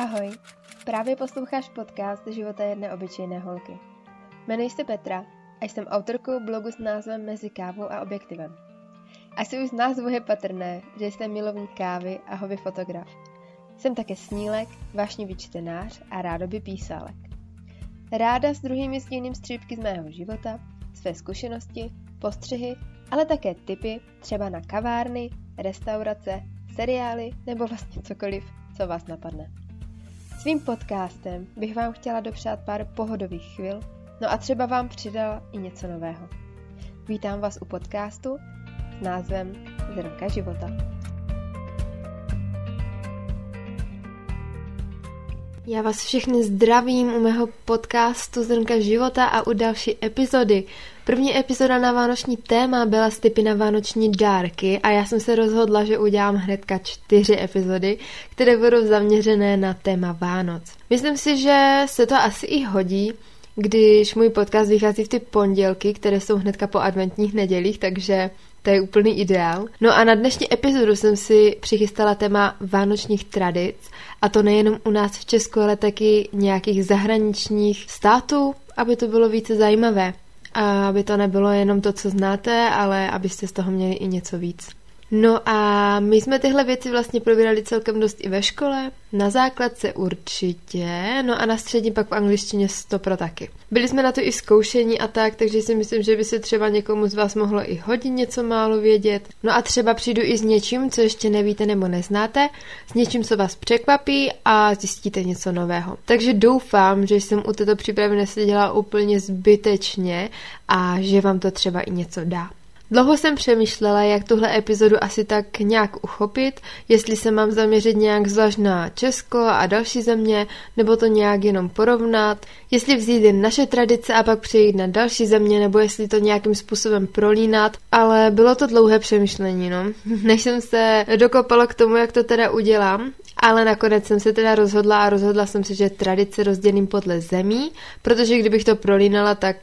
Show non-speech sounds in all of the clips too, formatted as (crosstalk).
Ahoj, právě posloucháš podcast Života jedné obyčejné holky. Jmenuji se Petra a jsem autorkou blogu s názvem Mezi kávou a objektivem. Asi už z názvu je patrné, že jsem milovník kávy a hobby fotograf. Jsem také snílek, vášnivý čtenář a rádoby písálek. Ráda s druhými sdílím střípky z mého života, své zkušenosti, postřehy, ale také tipy třeba na kavárny, restaurace, seriály nebo vlastně cokoliv, co vás napadne. Svým podcastem bych vám chtěla dopřát pár pohodových chvil, no a třeba vám přidala i něco nového. Vítám vás u podcastu s názvem Zrnka života. Já vás všechny zdravím u mého podcastu Zrnka života a u další epizody. První epizoda na vánoční téma byla stypy na vánoční dárky a já jsem se rozhodla, že udělám hnedka čtyři epizody, které budou zaměřené na téma Vánoc. Myslím si, že se to asi i hodí, když můj podcast vychází v ty pondělky, které jsou hnedka po adventních nedělích, takže to je úplný ideál. No a na dnešní epizodu jsem si přichystala téma vánočních tradic a to nejenom u nás v Česku, ale taky nějakých zahraničních států, aby to bylo více zajímavé. A aby to nebylo jenom to, co znáte, ale abyste z toho měli i něco víc. No a my jsme tyhle věci vlastně probírali celkem dost i ve škole, na základce určitě, no a na střední pak v angličtině pro taky. Byli jsme na to i zkoušení a tak, takže si myslím, že by se třeba někomu z vás mohlo i hodit něco málo vědět. No a třeba přijdu i s něčím, co ještě nevíte nebo neznáte, s něčím, co vás překvapí a zjistíte něco nového. Takže doufám, že jsem u této přípravy neseděla úplně zbytečně a že vám to třeba i něco dá. Dlouho jsem přemýšlela, jak tuhle epizodu asi tak nějak uchopit, jestli se mám zaměřit nějak zvlášť na Česko a další země, nebo to nějak jenom porovnat, jestli vzít jen naše tradice a pak přejít na další země, nebo jestli to nějakým způsobem prolínat, ale bylo to dlouhé přemýšlení, no. (laughs) Než jsem se dokopala k tomu, jak to teda udělám, ale nakonec jsem se teda rozhodla a rozhodla jsem se, že tradice rozdělím podle zemí, protože kdybych to prolínala, tak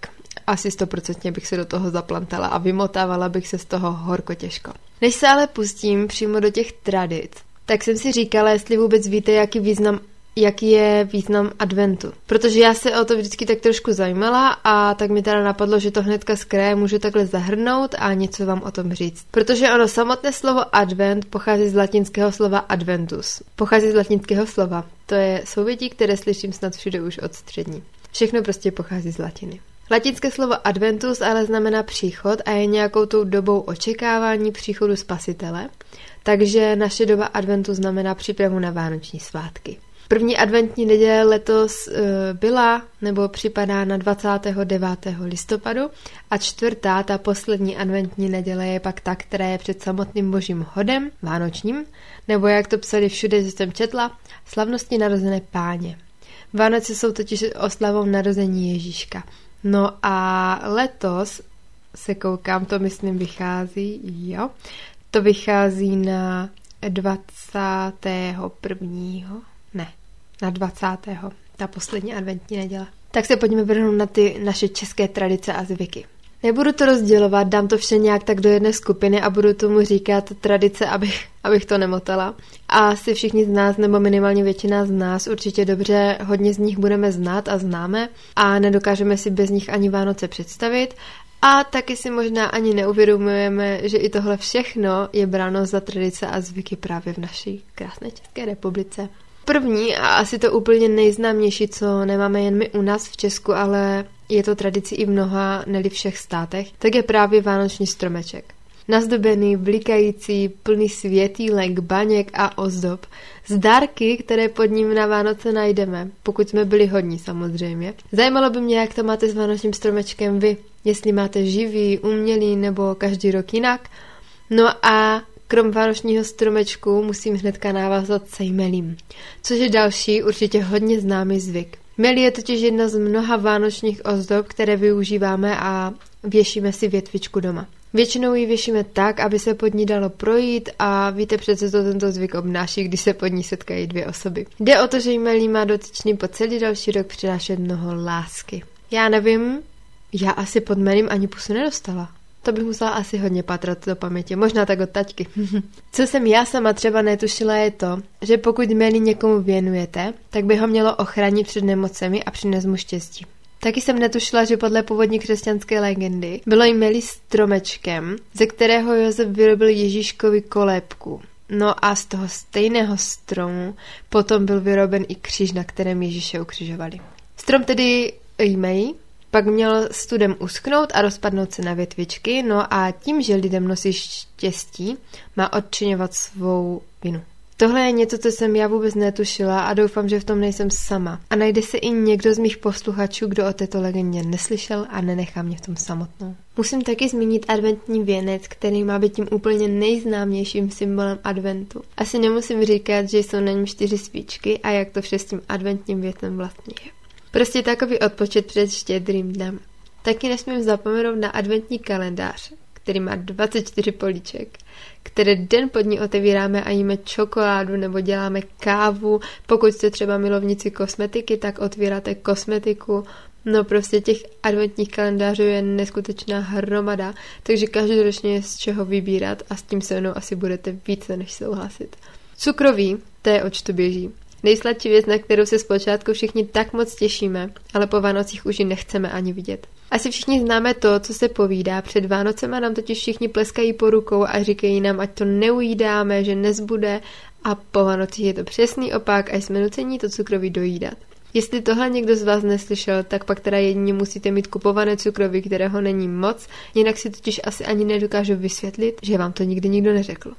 asi stoprocentně bych se do toho zaplantala a vymotávala bych se z toho horko těžko. Než se ale pustím přímo do těch tradic, tak jsem si říkala, jestli vůbec víte, jaký význam jaký je význam adventu. Protože já se o to vždycky tak trošku zajímala a tak mi teda napadlo, že to hnedka z kraje můžu takhle zahrnout a něco vám o tom říct. Protože ono samotné slovo advent pochází z latinského slova adventus. Pochází z latinského slova. To je souvětí, které slyším snad všude už od střední. Všechno prostě pochází z latiny. Latinské slovo adventus ale znamená příchod a je nějakou tou dobou očekávání příchodu spasitele, takže naše doba adventu znamená přípravu na vánoční svátky. První adventní neděle letos e, byla nebo připadá na 29. listopadu a čtvrtá, ta poslední adventní neděle je pak ta, která je před samotným božím hodem, vánočním, nebo jak to psali všude, že jsem četla, slavnosti narozené páně. Vánoce jsou totiž oslavou narození Ježíška. No a letos se koukám, to myslím vychází, jo, to vychází na 21. ne, na 20. ta poslední adventní neděle. Tak se pojďme vrhnout na ty naše české tradice a zvyky. Nebudu to rozdělovat, dám to vše nějak tak do jedné skupiny a budu tomu říkat tradice, abych, abych to nemotala. A asi všichni z nás, nebo minimálně většina z nás, určitě dobře hodně z nich budeme znát a známe a nedokážeme si bez nich ani Vánoce představit. A taky si možná ani neuvědomujeme, že i tohle všechno je bráno za tradice a zvyky právě v naší krásné České republice. První a asi to úplně nejznámější, co nemáme jen my u nás v Česku, ale je to tradici i v mnoha, neli všech státech, tak je právě vánoční stromeček. Nazdobený, blikající, plný světýlek, baněk a ozdob. Z dárky, které pod ním na Vánoce najdeme, pokud jsme byli hodní samozřejmě. Zajímalo by mě, jak to máte s vánočním stromečkem vy. Jestli máte živý, umělý nebo každý rok jinak. No a Krom vánočního stromečku musím hnedka navázat sejmelím, což je další určitě hodně známý zvyk. Meli je totiž jedna z mnoha vánočních ozdob, které využíváme a věšíme si větvičku doma. Většinou ji věšíme tak, aby se pod ní dalo projít a víte přece, co tento zvyk obnáší, když se pod ní setkají dvě osoby. Jde o to, že jmelí má dotyčný po celý další rok přinášet mnoho lásky. Já nevím, já asi pod melím ani pusu nedostala. To bych musela asi hodně patrat do paměti, možná tak od taťky. (laughs) Co jsem já sama třeba netušila je to, že pokud měli někomu věnujete, tak by ho mělo ochránit před nemocemi a přinést mu štěstí. Taky jsem netušila, že podle původní křesťanské legendy bylo jmeli stromečkem, ze kterého Josef vyrobil Ježíškovi kolébku. No a z toho stejného stromu potom byl vyroben i kříž, na kterém Ježíše ukřižovali. Strom tedy jmejí, pak měl studem uschnout a rozpadnout se na větvičky, no a tím, že lidem nosí štěstí, má odčiňovat svou vinu. Tohle je něco, co jsem já vůbec netušila a doufám, že v tom nejsem sama. A najde se i někdo z mých posluchačů, kdo o této legendě neslyšel a nenechá mě v tom samotnou. Musím taky zmínit adventní věnec, který má být tím úplně nejznámějším symbolem adventu. Asi nemusím říkat, že jsou na něm čtyři svíčky a jak to vše s tím adventním větem vlastně je. Prostě takový odpočet před štědrým dnem. Taky nesmím zapomenout na adventní kalendář, který má 24 políček, které den pod ní otevíráme a jíme čokoládu nebo děláme kávu. Pokud jste třeba milovníci kosmetiky, tak otvíráte kosmetiku. No prostě těch adventních kalendářů je neskutečná hromada, takže každoročně je z čeho vybírat a s tím se mnou asi budete více než souhlasit. Cukroví, to je oč to běží. Nejsladší věc, na kterou se zpočátku všichni tak moc těšíme, ale po Vánocích už ji nechceme ani vidět. Asi všichni známe to, co se povídá. Před Vánocema nám totiž všichni pleskají po rukou a říkají nám, ať to neujídáme, že nezbude a po Vánocích je to přesný opak a jsme nuceni to cukroví dojídat. Jestli tohle někdo z vás neslyšel, tak pak teda jedině musíte mít kupované cukroví, kterého není moc, jinak si totiž asi ani nedokážu vysvětlit, že vám to nikdy nikdo neřekl.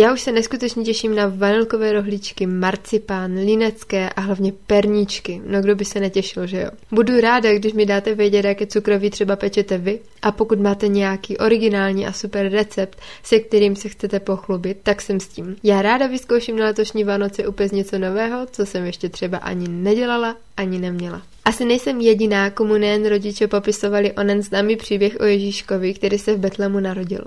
Já už se neskutečně těším na vanilkové rohlíčky, marcipán, linecké a hlavně perníčky. No kdo by se netěšil, že jo? Budu ráda, když mi dáte vědět, jaké cukroví třeba pečete vy a pokud máte nějaký originální a super recept, se kterým se chcete pochlubit, tak jsem s tím. Já ráda vyzkouším na letošní Vánoce úplně něco nového, co jsem ještě třeba ani nedělala, ani neměla. Asi nejsem jediná, komu nejen rodiče popisovali onen známý příběh o Ježíškovi, který se v Betlemu narodil.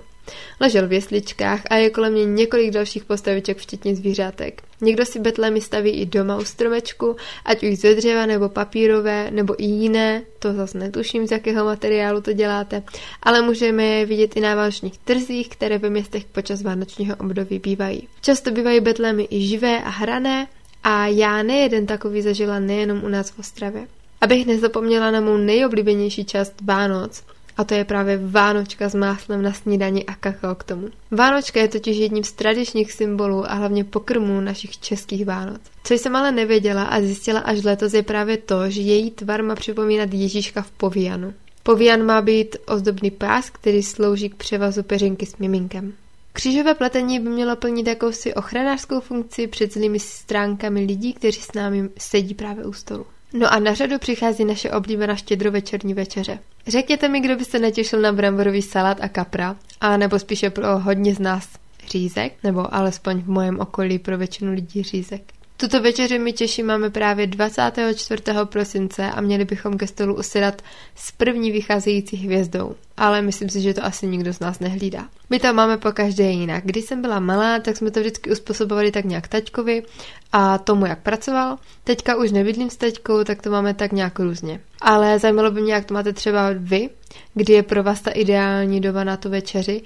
Ležel v jesličkách a je kolem mě několik dalších postaviček, včetně zvířátek. Někdo si betlemy staví i doma u stromečku, ať už ze dřeva nebo papírové, nebo i jiné, to zase netuším, z jakého materiálu to děláte, ale můžeme je vidět i na vánočních trzích, které ve městech počas vánočního období bývají. Často bývají betlemy i živé a hrané, a já nejeden takový zažila nejenom u nás v Ostravě. Abych nezapomněla na mou nejoblíbenější část Vánoc, a to je právě Vánočka s máslem na snídani a kakao k tomu. Vánočka je totiž jedním z tradičních symbolů a hlavně pokrmů našich českých Vánoc. Co jsem ale nevěděla a zjistila až letos je právě to, že její tvar má připomínat Ježíška v povíjanu. Povíjan má být ozdobný pás, který slouží k převazu peřinky s miminkem. Křížové pletení by mělo plnit jakousi ochranářskou funkci před zlými stránkami lidí, kteří s námi sedí právě u stolu. No a na řadu přichází naše oblíbená štědrovečerní večeře. Řekněte mi, kdo by se netěšil na bramborový salát a kapra, a nebo spíše pro hodně z nás řízek, nebo alespoň v mojem okolí pro většinu lidí řízek. Tuto večeři mi těší máme právě 24. prosince a měli bychom ke stolu usedat s první vycházející hvězdou, ale myslím si, že to asi nikdo z nás nehlídá. My to máme po každé jinak. Když jsem byla malá, tak jsme to vždycky uspůsobovali tak nějak taťkovi a tomu, jak pracoval. Teďka už nebydlím s taťkou, tak to máme tak nějak různě. Ale zajímalo by mě, jak to máte třeba vy, kdy je pro vás ta ideální doba na tu večeři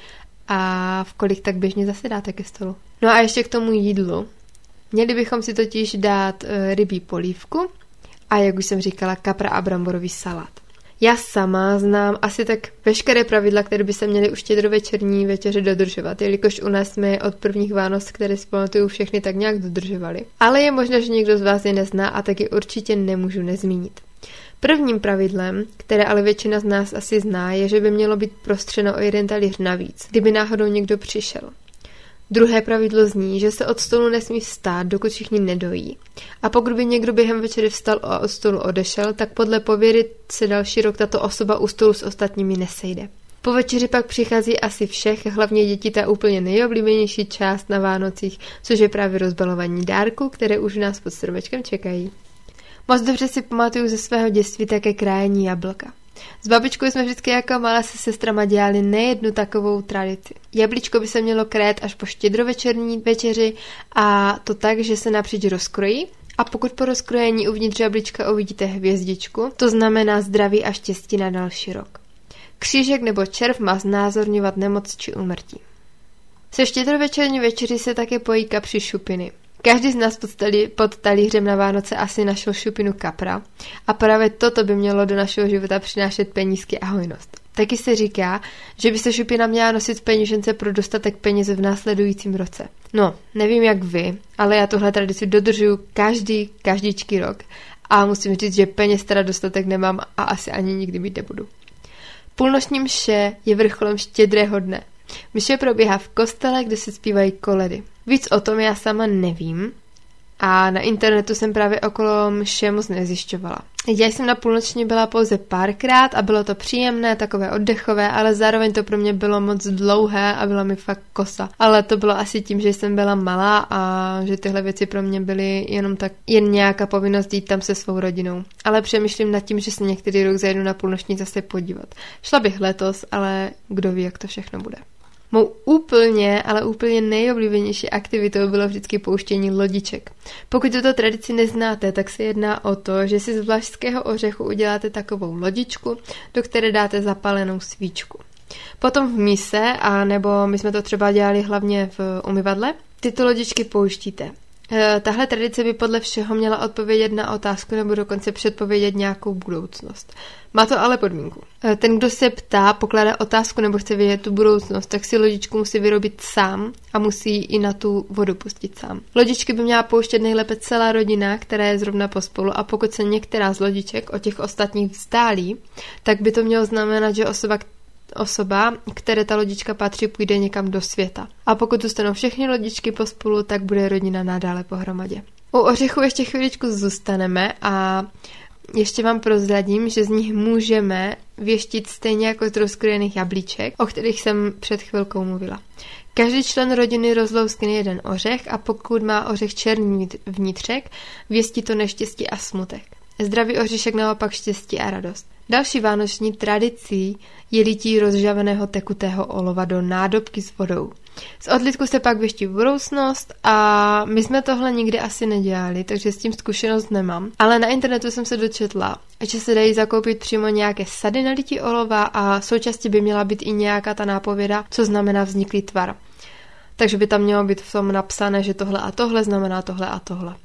a v kolik tak běžně zasedáte ke stolu. No a ještě k tomu jídlu. Měli bychom si totiž dát e, rybí polívku a jak už jsem říkala, kapra a bramborový salát. Já sama znám asi tak veškeré pravidla, které by se měly už večerní večeře dodržovat, jelikož u nás jsme od prvních Vánoc, které pamatuju, všechny tak nějak dodržovali. Ale je možné, že někdo z vás je nezná a taky určitě nemůžu nezmínit. Prvním pravidlem, které ale většina z nás asi zná, je, že by mělo být prostřeno o jeden talíř navíc, kdyby náhodou někdo přišel. Druhé pravidlo zní, že se od stolu nesmí vstát, dokud všichni nedojí. A pokud by někdo během večery vstal a od stolu odešel, tak podle pověry se další rok tato osoba u stolu s ostatními nesejde. Po večeři pak přichází asi všech, hlavně děti ta úplně nejoblíbenější část na Vánocích, což je právě rozbalování dárku, které už nás pod stromečkem čekají. Moc dobře si pamatuju ze svého dětství také krájení jablka. S babičkou jsme vždycky jako malá se sestrama dělali nejednu takovou tradici. Jablíčko by se mělo krét až po štědrovečerní večeři a to tak, že se napříč rozkrojí a pokud po rozkrojení uvnitř jablíčka uvidíte hvězdičku, to znamená zdraví a štěstí na další rok. Křížek nebo červ má znázorňovat nemoc či úmrtí. Se štědrovečerní večeři se také pojí kapři šupiny. Každý z nás pod, talí, pod talířem na Vánoce asi našel šupinu kapra a právě toto by mělo do našeho života přinášet penízky a hojnost. Taky se říká, že by se šupina měla nosit v peněžence pro dostatek peněz v následujícím roce. No, nevím jak vy, ale já tuhle tradici dodržuju každý, každýčký rok a musím říct, že peněz teda dostatek nemám a asi ani nikdy mít nebudu. Půlnoční mše je vrcholem štědrého dne. Mše probíhá v kostele, kde se zpívají koledy. Víc o tom já sama nevím, a na internetu jsem právě okolo mše moc nezjišťovala. Já jsem na půlnoční byla pouze párkrát a bylo to příjemné, takové oddechové, ale zároveň to pro mě bylo moc dlouhé a byla mi fakt kosa. Ale to bylo asi tím, že jsem byla malá a že tyhle věci pro mě byly jenom tak jen nějaká povinnost jít tam se svou rodinou. Ale přemýšlím nad tím, že se některý rok zajedu na půlnoční zase podívat. Šla bych letos, ale kdo ví, jak to všechno bude. Mou úplně, ale úplně nejoblíbenější aktivitou bylo vždycky pouštění lodiček. Pokud tuto tradici neznáte, tak se jedná o to, že si z vlašského ořechu uděláte takovou lodičku, do které dáte zapalenou svíčku. Potom v mise, a nebo my jsme to třeba dělali hlavně v umyvadle, tyto lodičky pouštíte. Eh, tahle tradice by podle všeho měla odpovědět na otázku nebo dokonce předpovědět nějakou budoucnost. Má to ale podmínku. Eh, ten, kdo se ptá, pokládá otázku nebo chce vědět tu budoucnost, tak si lodičku musí vyrobit sám a musí i na tu vodu pustit sám. Lodičky by měla pouštět nejlépe celá rodina, která je zrovna pospolu a pokud se některá z lodiček od těch ostatních vzdálí, tak by to mělo znamenat, že osoba, osoba, které ta lodička patří, půjde někam do světa. A pokud zůstanou všechny lodičky pospolu, tak bude rodina nadále pohromadě. U ořechu ještě chviličku zůstaneme a ještě vám prozradím, že z nich můžeme věštit stejně jako z rozkrojených jablíček, o kterých jsem před chvilkou mluvila. Každý člen rodiny rozlouskne jeden ořech a pokud má ořech černý vnitřek, věstí to neštěstí a smutek. Zdravý oříšek naopak štěstí a radost. Další vánoční tradicí je lití rozžaveného tekutého olova do nádobky s vodou. Z odlitku se pak věští budoucnost a my jsme tohle nikdy asi nedělali, takže s tím zkušenost nemám. Ale na internetu jsem se dočetla, že se dají zakoupit přímo nějaké sady na lití olova a součástí by měla být i nějaká ta nápověda, co znamená vzniklý tvar. Takže by tam mělo být v tom napsané, že tohle a tohle znamená tohle a tohle.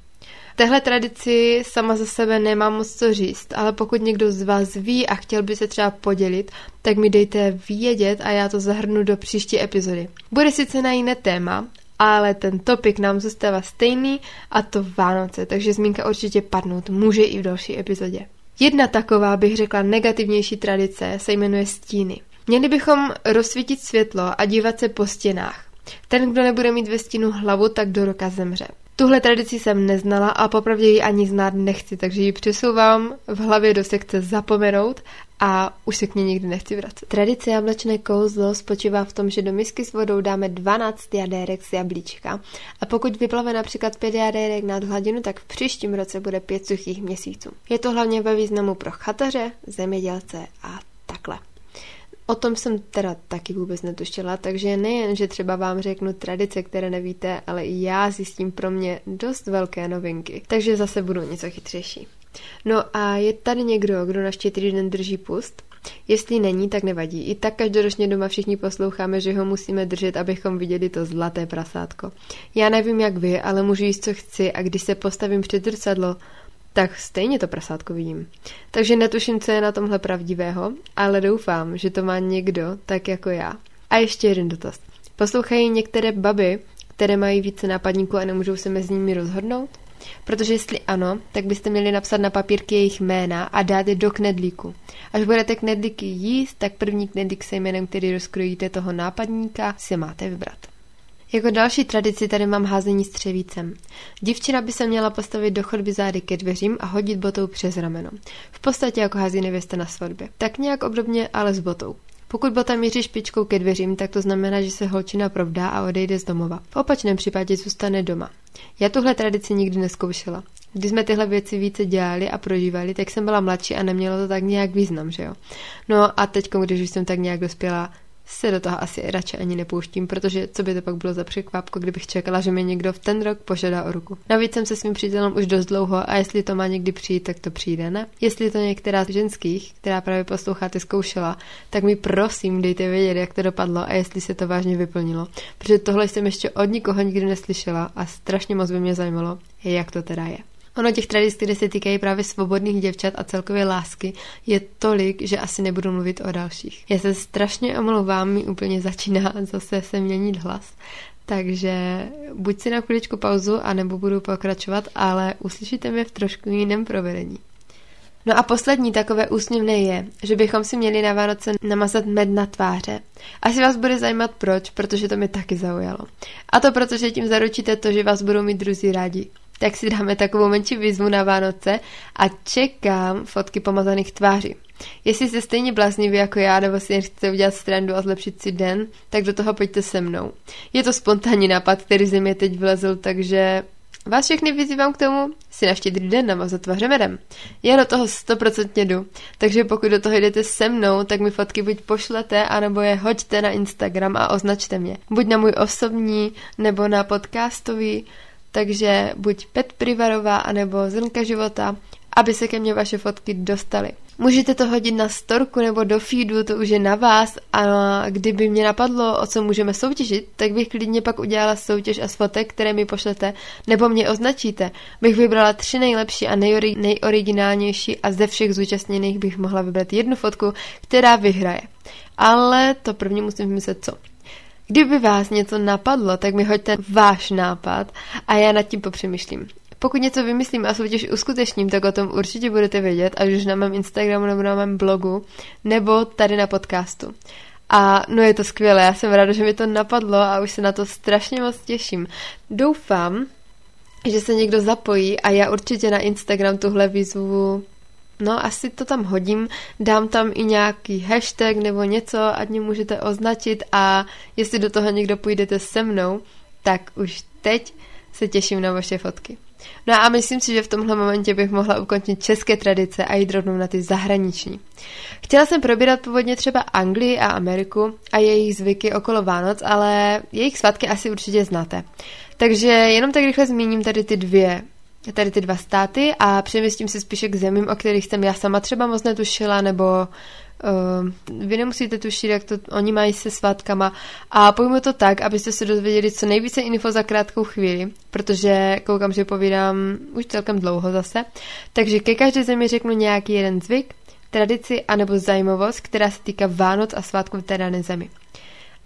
Téhle tradici sama za sebe nemám moc co říct, ale pokud někdo z vás ví a chtěl by se třeba podělit, tak mi dejte vědět a já to zahrnu do příští epizody. Bude sice na jiné téma, ale ten topik nám zůstává stejný a to Vánoce, takže zmínka určitě padnout může i v další epizodě. Jedna taková, bych řekla, negativnější tradice se jmenuje stíny. Měli bychom rozsvítit světlo a dívat se po stěnách. Ten, kdo nebude mít ve stínu hlavu, tak do roka zemře. Tuhle tradici jsem neznala a popravdě ji ani znát nechci, takže ji přesouvám v hlavě do sekce zapomenout a už se k ní nikdy nechci vracet. Tradice jablečné kouzlo spočívá v tom, že do misky s vodou dáme 12 jadérek z jablíčka a pokud vyplave například 5 jadérek nad hladinu, tak v příštím roce bude 5 suchých měsíců. Je to hlavně ve významu pro chataře, zemědělce a takhle. O tom jsem teda taky vůbec netušila, takže nejen, že třeba vám řeknu tradice, které nevíte, ale i já zjistím pro mě dost velké novinky, takže zase budu něco chytřejší. No a je tady někdo, kdo na štětrý den drží pust? Jestli není, tak nevadí. I tak každoročně doma všichni posloucháme, že ho musíme držet, abychom viděli to zlaté prasátko. Já nevím jak vy, ale můžu jíst, co chci a když se postavím před zrcadlo, tak stejně to prasátko vidím. Takže netuším, co je na tomhle pravdivého, ale doufám, že to má někdo tak jako já. A ještě jeden dotaz. Poslouchají některé baby, které mají více nápadníků a nemůžou se mezi nimi rozhodnout? Protože jestli ano, tak byste měli napsat na papírky jejich jména a dát je do knedlíku. Až budete knedlíky jíst, tak první knedlík se jménem, který rozkrojíte toho nápadníka, si máte vybrat. Jako další tradici tady mám házení střevícem. Dívčina by se měla postavit do chodby zády ke dveřím a hodit botou přes rameno. V podstatě jako hází nevěsta na svatbě. Tak nějak obdobně, ale s botou. Pokud bota míří špičkou ke dveřím, tak to znamená, že se holčina provdá a odejde z domova. V opačném případě zůstane doma. Já tuhle tradici nikdy neskoušela. Když jsme tyhle věci více dělali a prožívali, tak jsem byla mladší a nemělo to tak nějak význam, že jo. No a teď, když už jsem tak nějak dospěla, se do toho asi radši ani nepouštím, protože co by to pak bylo za překvapko, kdybych čekala, že mi někdo v ten rok požádá o ruku. Navíc jsem se svým přítelem už dost dlouho a jestli to má někdy přijít, tak to přijde, ne? Jestli to některá z ženských, která právě posloucháte, zkoušela, tak mi prosím dejte vědět, jak to dopadlo a jestli se to vážně vyplnilo. Protože tohle jsem ještě od nikoho nikdy neslyšela a strašně moc by mě zajímalo, jak to teda je. Ono těch tradic, které se týkají právě svobodných děvčat a celkově lásky, je tolik, že asi nebudu mluvit o dalších. Já se strašně omlouvám, mi úplně začíná (laughs) zase se měnit hlas. Takže buď si na chviličku pauzu, anebo budu pokračovat, ale uslyšíte mě v trošku jiném provedení. No a poslední takové úsměvné je, že bychom si měli na Vánoce namazat med na tváře. Asi vás bude zajímat proč, protože to mi taky zaujalo. A to protože tím zaručíte to, že vás budou mít druzí rádi tak si dáme takovou menší výzvu na Vánoce a čekám fotky pomazaných tváří. Jestli jste stejně blázniví jako já, nebo si chcete udělat strandu a zlepšit si den, tak do toho pojďte se mnou. Je to spontánní nápad, který ze mě teď vlezl, takže vás všechny vyzývám k tomu si na štědrý den namazat tváře medem. Já do toho stoprocentně jdu, takže pokud do toho jdete se mnou, tak mi fotky buď pošlete, anebo je hoďte na Instagram a označte mě. Buď na můj osobní, nebo na podcastový, takže buď Pet Privarová, anebo Zrnka života, aby se ke mně vaše fotky dostaly. Můžete to hodit na storku nebo do feedu, to už je na vás a kdyby mě napadlo, o co můžeme soutěžit, tak bych klidně pak udělala soutěž a fotek, které mi pošlete nebo mě označíte. Bych vybrala tři nejlepší a nejori- nejoriginálnější a ze všech zúčastněných bych mohla vybrat jednu fotku, která vyhraje. Ale to první musím vymyslet co. Kdyby vás něco napadlo, tak mi hoďte váš nápad a já nad tím popřemýšlím. Pokud něco vymyslím a soutěž uskutečním, tak o tom určitě budete vědět, ať už na mém Instagramu nebo na mém blogu, nebo tady na podcastu. A no je to skvělé, já jsem ráda, že mi to napadlo a už se na to strašně moc těším. Doufám, že se někdo zapojí a já určitě na Instagram tuhle výzvu No, asi to tam hodím, dám tam i nějaký hashtag nebo něco, ať mě můžete označit a jestli do toho někdo půjdete se mnou, tak už teď se těším na vaše fotky. No a myslím si, že v tomhle momentě bych mohla ukončit české tradice a jít rovnou na ty zahraniční. Chtěla jsem probírat původně třeba Anglii a Ameriku a jejich zvyky okolo Vánoc, ale jejich svatky asi určitě znáte. Takže jenom tak rychle zmíním tady ty dvě tady ty dva státy a přemístím se spíše k zemím, o kterých jsem já sama třeba moc netušila, nebo uh, vy nemusíte tušit, jak to oni mají se svátkama a pojmu to tak, abyste se dozvěděli co nejvíce info za krátkou chvíli, protože koukám, že povídám už celkem dlouho zase, takže ke každé zemi řeknu nějaký jeden zvyk, tradici anebo zajímavost, která se týká Vánoc a svátků v té dané zemi.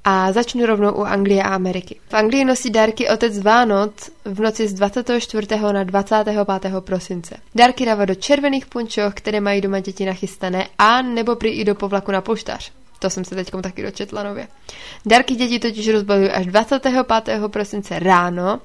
A začnu rovnou u Anglie a Ameriky. V Anglii nosí dárky otec Vánoc v noci z 24. na 25. prosince. Dárky dává do červených punčoch, které mají doma děti nachystané, a nebo prý i do povlaku na poštář. To jsem se teď taky dočetla nově. Dárky děti totiž rozbalují až 25. prosince ráno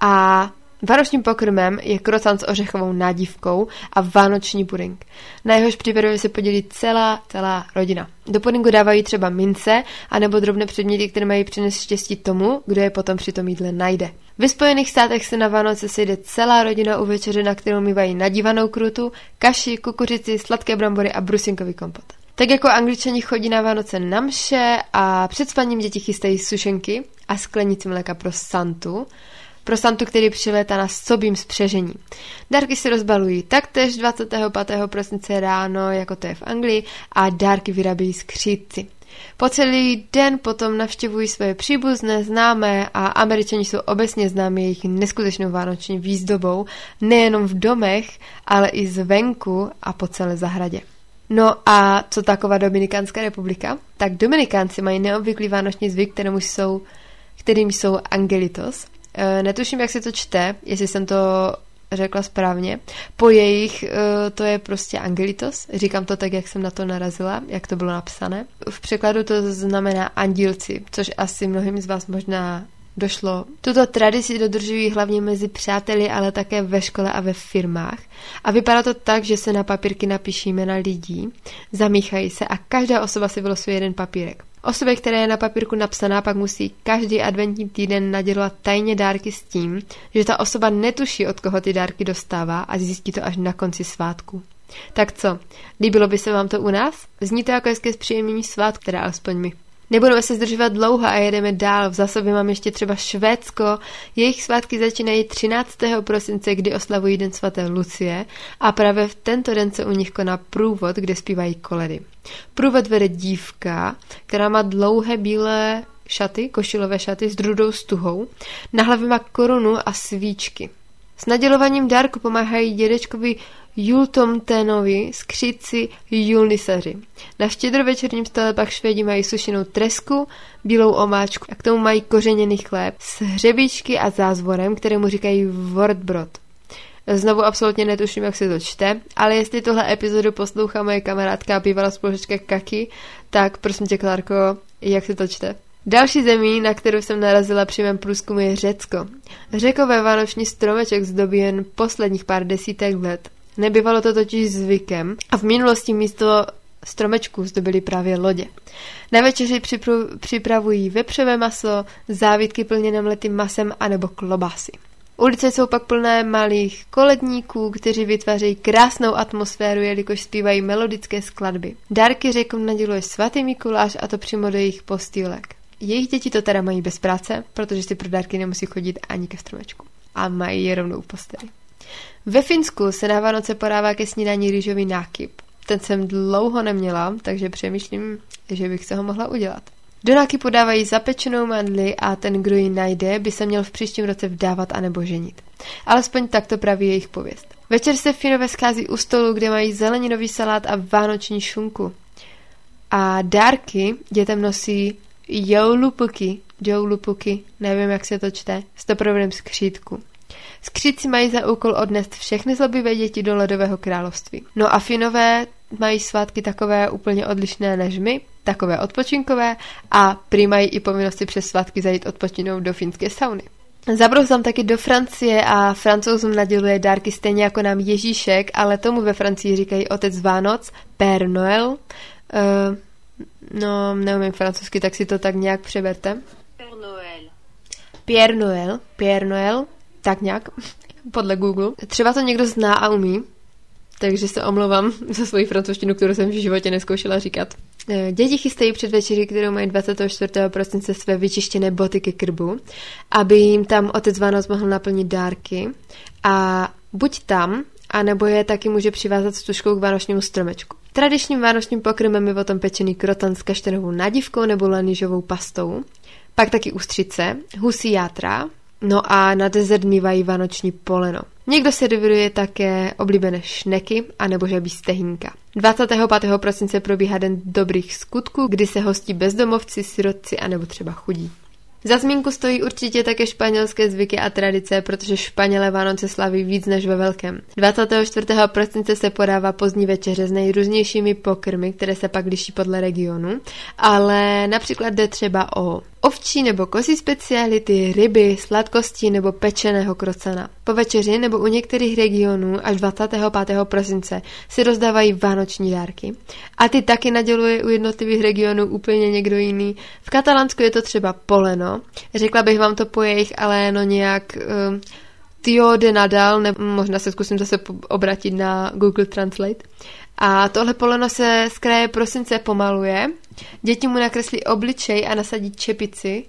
a Vánočním pokrmem je krocan s ořechovou nádívkou a vánoční puding. Na jehož přípravě se podělí celá, celá rodina. Do pudingu dávají třeba mince anebo drobné předměty, které mají přinést štěstí tomu, kdo je potom při tom jídle najde. Ve Spojených státech se na Vánoce sejde celá rodina u večeře, na kterou mývají nadívanou krutu, kaši, kukuřici, sladké brambory a brusinkový kompot. Tak jako angličani chodí na Vánoce na mše a před spaním děti chystají sušenky a sklenici mléka pro Santu, pro Santu, který přilétá na sobým spřežení. Dárky se rozbalují taktéž 25. prosince ráno, jako to je v Anglii, a dárky vyrábějí skřídci. Po celý den potom navštěvují své příbuzné, známé a američani jsou obecně známi jejich neskutečnou vánoční výzdobou, nejenom v domech, ale i zvenku a po celé zahradě. No a co taková Dominikánská republika? Tak Dominikánci mají neobvyklý vánoční zvyk, kterým jsou, kterým jsou angelitos. Eh, netuším, jak se to čte, jestli jsem to řekla správně. Po jejich eh, to je prostě angelitos. Říkám to tak, jak jsem na to narazila, jak to bylo napsané. V překladu to znamená andílci, což asi mnohým z vás možná došlo. Tuto tradici dodržují hlavně mezi přáteli, ale také ve škole a ve firmách. A vypadá to tak, že se na papírky napíší jména lidí, zamíchají se a každá osoba si vylosuje jeden papírek. Osobě, která je na papírku napsaná, pak musí každý adventní týden nadělovat tajně dárky s tím, že ta osoba netuší, od koho ty dárky dostává a zjistí to až na konci svátku. Tak co, líbilo by se vám to u nás? Zní to jako hezké zpříjemnění svátku, teda alespoň mi. Nebudeme se zdržovat dlouho a jedeme dál. V zásobě mám ještě třeba Švédsko. Jejich svátky začínají 13. prosince, kdy oslavují Den svaté Lucie a právě v tento den se u nich koná průvod, kde zpívají koledy. Průvod vede dívka, která má dlouhé bílé šaty, košilové šaty s drudou stuhou. Na hlavě má korunu a svíčky. S nadělováním dárku pomáhají dědečkovi Jultomténovi skříci Julnisaři. Na štědrovečerním stole pak švédi mají sušenou tresku, bílou omáčku a k tomu mají kořeněný chléb s hřebíčky a zázvorem, kterému říkají Wortbrod. Znovu absolutně netuším, jak se to čte, ale jestli tohle epizodu poslouchá moje kamarádka a bývalá spolužečka Kaki, tak prosím tě, Klárko, jak se to čte? Další zemí, na kterou jsem narazila při mém průzkumu, je Řecko. Řekové vánoční stromeček zdobí jen posledních pár desítek let. Nebývalo to totiž zvykem a v minulosti místo stromečků zdobily právě lodě. Na večeři připravují vepřové maso, závitky plněné mletým masem anebo klobásy. Ulice jsou pak plné malých koledníků, kteří vytvářejí krásnou atmosféru, jelikož zpívají melodické skladby. Dárky řekům naděluje svatý Mikuláš a to přímo do jejich postýlek. Jejich děti to teda mají bez práce, protože si pro dárky nemusí chodit ani ke stromečku. A mají je rovnou v posteli. Ve Finsku se na Vánoce podává ke snídaní rýžový nákyp. Ten jsem dlouho neměla, takže přemýšlím, že bych se ho mohla udělat. Do nákypu dávají zapečenou mandli a ten, kdo ji najde, by se měl v příštím roce vdávat anebo ženit. Alespoň tak to praví jejich pověst. Večer se Finové schází u stolu, kde mají zeleninový salát a vánoční šunku. A dárky dětem nosí joulupuky, joulupuky, nevím, jak se to čte, s toprovým skřítku. Skříci mají za úkol odnést všechny zlobivé děti do ledového království. No a Finové mají svátky takové úplně odlišné než my, takové odpočinkové a prý mají i povinnosti přes svátky zajít odpočinout do finské sauny. Zabrouzám taky do Francie a francouzům naděluje dárky stejně jako nám Ježíšek, ale tomu ve Francii říkají otec Vánoc, Père Noël. Uh, no, neumím francouzsky, tak si to tak nějak přeberte. Père Noël. Pierre Noël, Pierre Noël, tak nějak, podle Google. Třeba to někdo zná a umí, takže se omlouvám za svoji francouzštinu, kterou jsem v životě neskoušela říkat. Eh, děti chystají před večeří, kterou mají 24. prosince své vyčištěné boty ke krbu, aby jim tam otec Vánoc mohl naplnit dárky a buď tam, anebo je taky může přivázat stužkou k vánočnímu stromečku. Tradičním vánočním pokrmem je potom pečený krotan s kaštenovou nadívkou nebo lanižovou pastou, pak taky ústřice, husí játra, No a na dezert mývají vánoční poleno. Někdo serviruje také oblíbené šneky anebo žabí stehínka. 25. prosince probíhá Den dobrých skutků, kdy se hostí bezdomovci, sirotci anebo třeba chudí. Za zmínku stojí určitě také španělské zvyky a tradice, protože Španělé Vánoce slaví víc než ve velkém. 24. prosince se podává pozdní večeře s nejrůznějšími pokrmy, které se pak liší podle regionu, ale například jde třeba o ovčí nebo kozí speciality, ryby, sladkosti nebo pečeného krocana. Po večeři nebo u některých regionů až 25. prosince se rozdávají vánoční dárky. A ty taky naděluje u jednotlivých regionů úplně někdo jiný. V Katalánsku je to třeba poleno. Řekla bych vám to po jejich, ale no nějak... Uh, Tio de Nadal, nebo možná se zkusím zase obratit na Google Translate. A tohle poleno se z kraje prosince pomaluje, děti mu nakreslí obličej a nasadí čepici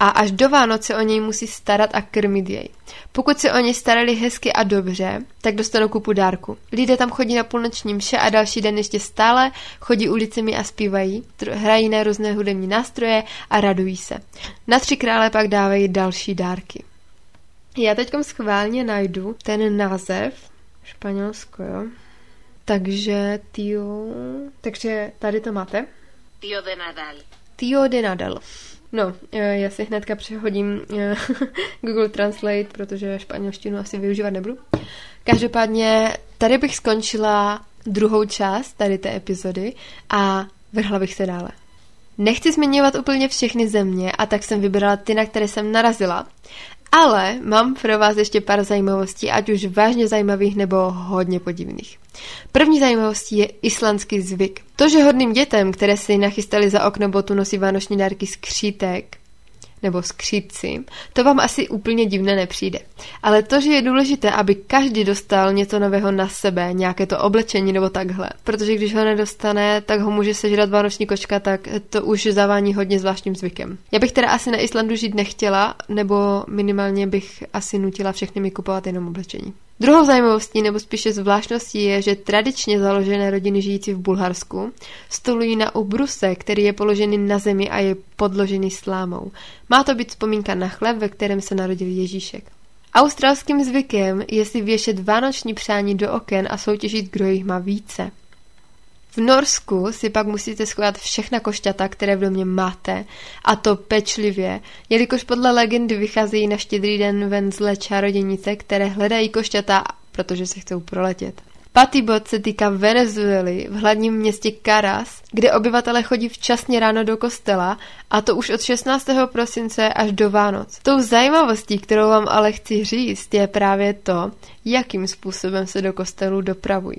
a až do Vánoce o něj musí starat a krmit jej. Pokud se o něj starali hezky a dobře, tak dostanou kupu dárku. Lidé tam chodí na půlnoční mše a další den ještě stále chodí ulicemi a zpívají, hrají na různé hudební nástroje a radují se. Na tři krále pak dávají další dárky. Já teď schválně najdu ten název, Španělsko, jo. Takže Tio, takže tady to máte. Tio de Nadal. Tio de Nadal. No, eh, já si hnedka přehodím eh, (laughs) Google Translate, protože španělštinu asi využívat nebudu. Každopádně tady bych skončila druhou část tady té epizody a vrhla bych se dále. Nechci zmiňovat úplně všechny země a tak jsem vybrala ty, na které jsem narazila. Ale mám pro vás ještě pár zajímavostí, ať už vážně zajímavých nebo hodně podivných. První zajímavostí je islandský zvyk. To, že hodným dětem, které si nachystali za okno botu, nosí vánoční dárky z nebo skřídci, to vám asi úplně divné nepřijde. Ale to, že je důležité, aby každý dostal něco nového na sebe, nějaké to oblečení nebo takhle, protože když ho nedostane, tak ho může sežrat vánoční kočka, tak to už zavání hodně zvláštním zvykem. Já bych teda asi na Islandu žít nechtěla, nebo minimálně bych asi nutila všechny mi kupovat jenom oblečení. Druhou zajímavostí nebo spíše zvláštností je, že tradičně založené rodiny žijící v Bulharsku stolují na obruse, který je položený na zemi a je podložený slámou. Má to být vzpomínka na chleb, ve kterém se narodil Ježíšek. Australským zvykem je si věšet vánoční přání do oken a soutěžit, kdo jich má více. V Norsku si pak musíte schovat všechna košťata, které v domě máte, a to pečlivě, jelikož podle legendy vycházejí na štědrý den ven zlé čarodějnice, které hledají košťata, protože se chcou proletět. Patý bod se týká Venezuely v hlavním městě Caras, kde obyvatele chodí včasně ráno do kostela a to už od 16. prosince až do Vánoc. Tou zajímavostí, kterou vám ale chci říct, je právě to, jakým způsobem se do kostelu dopravují.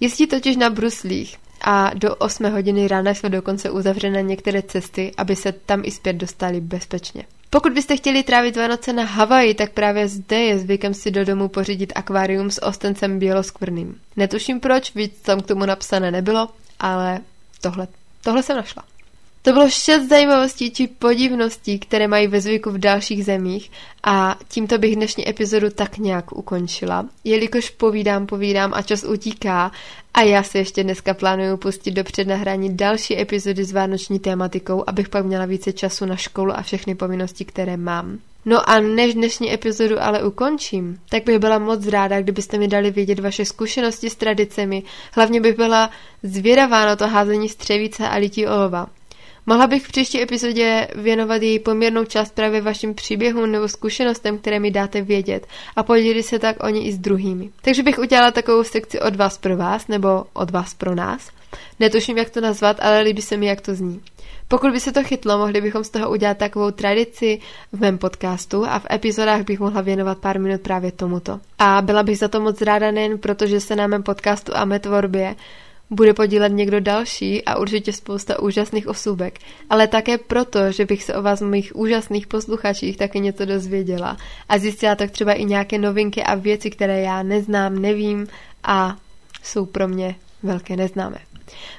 Jezdí totiž na bruslích, a do 8 hodiny rána jsou dokonce uzavřené některé cesty, aby se tam i zpět dostali bezpečně. Pokud byste chtěli trávit Vánoce na Havaji, tak právě zde je zvykem si do domu pořídit akvárium s ostencem běloskvrným. Netuším proč, víc tam k tomu napsané nebylo, ale tohle, tohle jsem našla. To bylo šest zajímavostí či podivností, které mají ve zvyku v dalších zemích a tímto bych dnešní epizodu tak nějak ukončila, jelikož povídám, povídám a čas utíká a já se ještě dneska plánuju pustit do přednahrání další epizody s vánoční tématikou, abych pak měla více času na školu a všechny povinnosti, které mám. No a než dnešní epizodu ale ukončím, tak bych byla moc ráda, kdybyste mi dali vědět vaše zkušenosti s tradicemi. Hlavně bych byla zvědavá na to házení střevíce a lití olova. Mohla bych v příští epizodě věnovat její poměrnou část právě vašim příběhům nebo zkušenostem, které mi dáte vědět a podělit se tak o ně i s druhými. Takže bych udělala takovou sekci od vás pro vás nebo od vás pro nás. Netuším, jak to nazvat, ale líbí se mi, jak to zní. Pokud by se to chytlo, mohli bychom z toho udělat takovou tradici v mém podcastu a v epizodách bych mohla věnovat pár minut právě tomuto. A byla bych za to moc ráda nejen proto, že se na mém podcastu a mé tvorbě bude podílet někdo další a určitě spousta úžasných osůbek, ale také proto, že bych se o vás, mých úžasných posluchačích, taky něco dozvěděla a zjistila tak třeba i nějaké novinky a věci, které já neznám, nevím a jsou pro mě velké neznámé.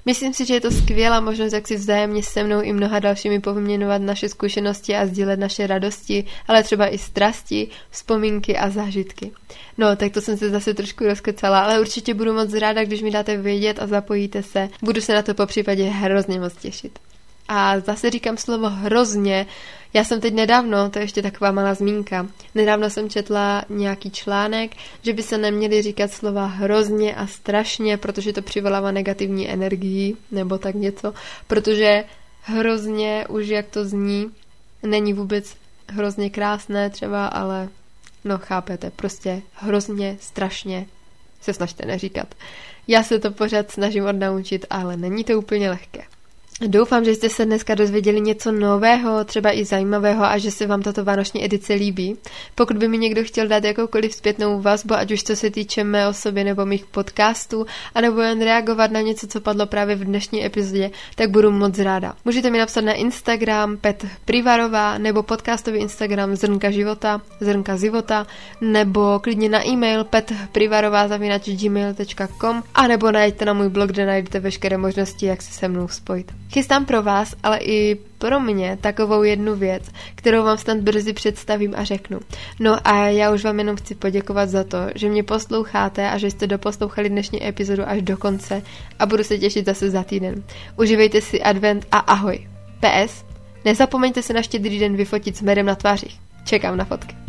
Myslím si, že je to skvělá možnost, jak si vzájemně se mnou i mnoha dalšími povyměňovat naše zkušenosti a sdílet naše radosti, ale třeba i strasti, vzpomínky a zážitky. No, tak to jsem se zase trošku rozkecala, ale určitě budu moc ráda, když mi dáte vědět a zapojíte se. Budu se na to po případě hrozně moc těšit. A zase říkám slovo hrozně. Já jsem teď nedávno, to je ještě taková malá zmínka, nedávno jsem četla nějaký článek, že by se neměly říkat slova hrozně a strašně, protože to přivolává negativní energii, nebo tak něco, protože hrozně, už jak to zní, není vůbec hrozně krásné třeba, ale no chápete, prostě hrozně, strašně se snažte neříkat. Já se to pořád snažím odnaučit, ale není to úplně lehké. Doufám, že jste se dneska dozvěděli něco nového, třeba i zajímavého a že se vám tato vánoční edice líbí. Pokud by mi někdo chtěl dát jakoukoliv zpětnou vazbu, ať už co se týče mé osoby nebo mých podcastů, anebo jen reagovat na něco, co padlo právě v dnešní epizodě, tak budu moc ráda. Můžete mi napsat na Instagram Pet Privarová nebo podcastový Instagram Zrnka života, Zrnka života, nebo klidně na e-mail petprivarová.gmail.com a nebo najděte na můj blog, kde najdete veškeré možnosti, jak se se mnou spojit. Chystám pro vás, ale i pro mě takovou jednu věc, kterou vám snad brzy představím a řeknu. No a já už vám jenom chci poděkovat za to, že mě posloucháte a že jste doposlouchali dnešní epizodu až do konce a budu se těšit zase za týden. Užívejte si advent a ahoj. PS, nezapomeňte se na štědrý den vyfotit s medem na tvářích. Čekám na fotky.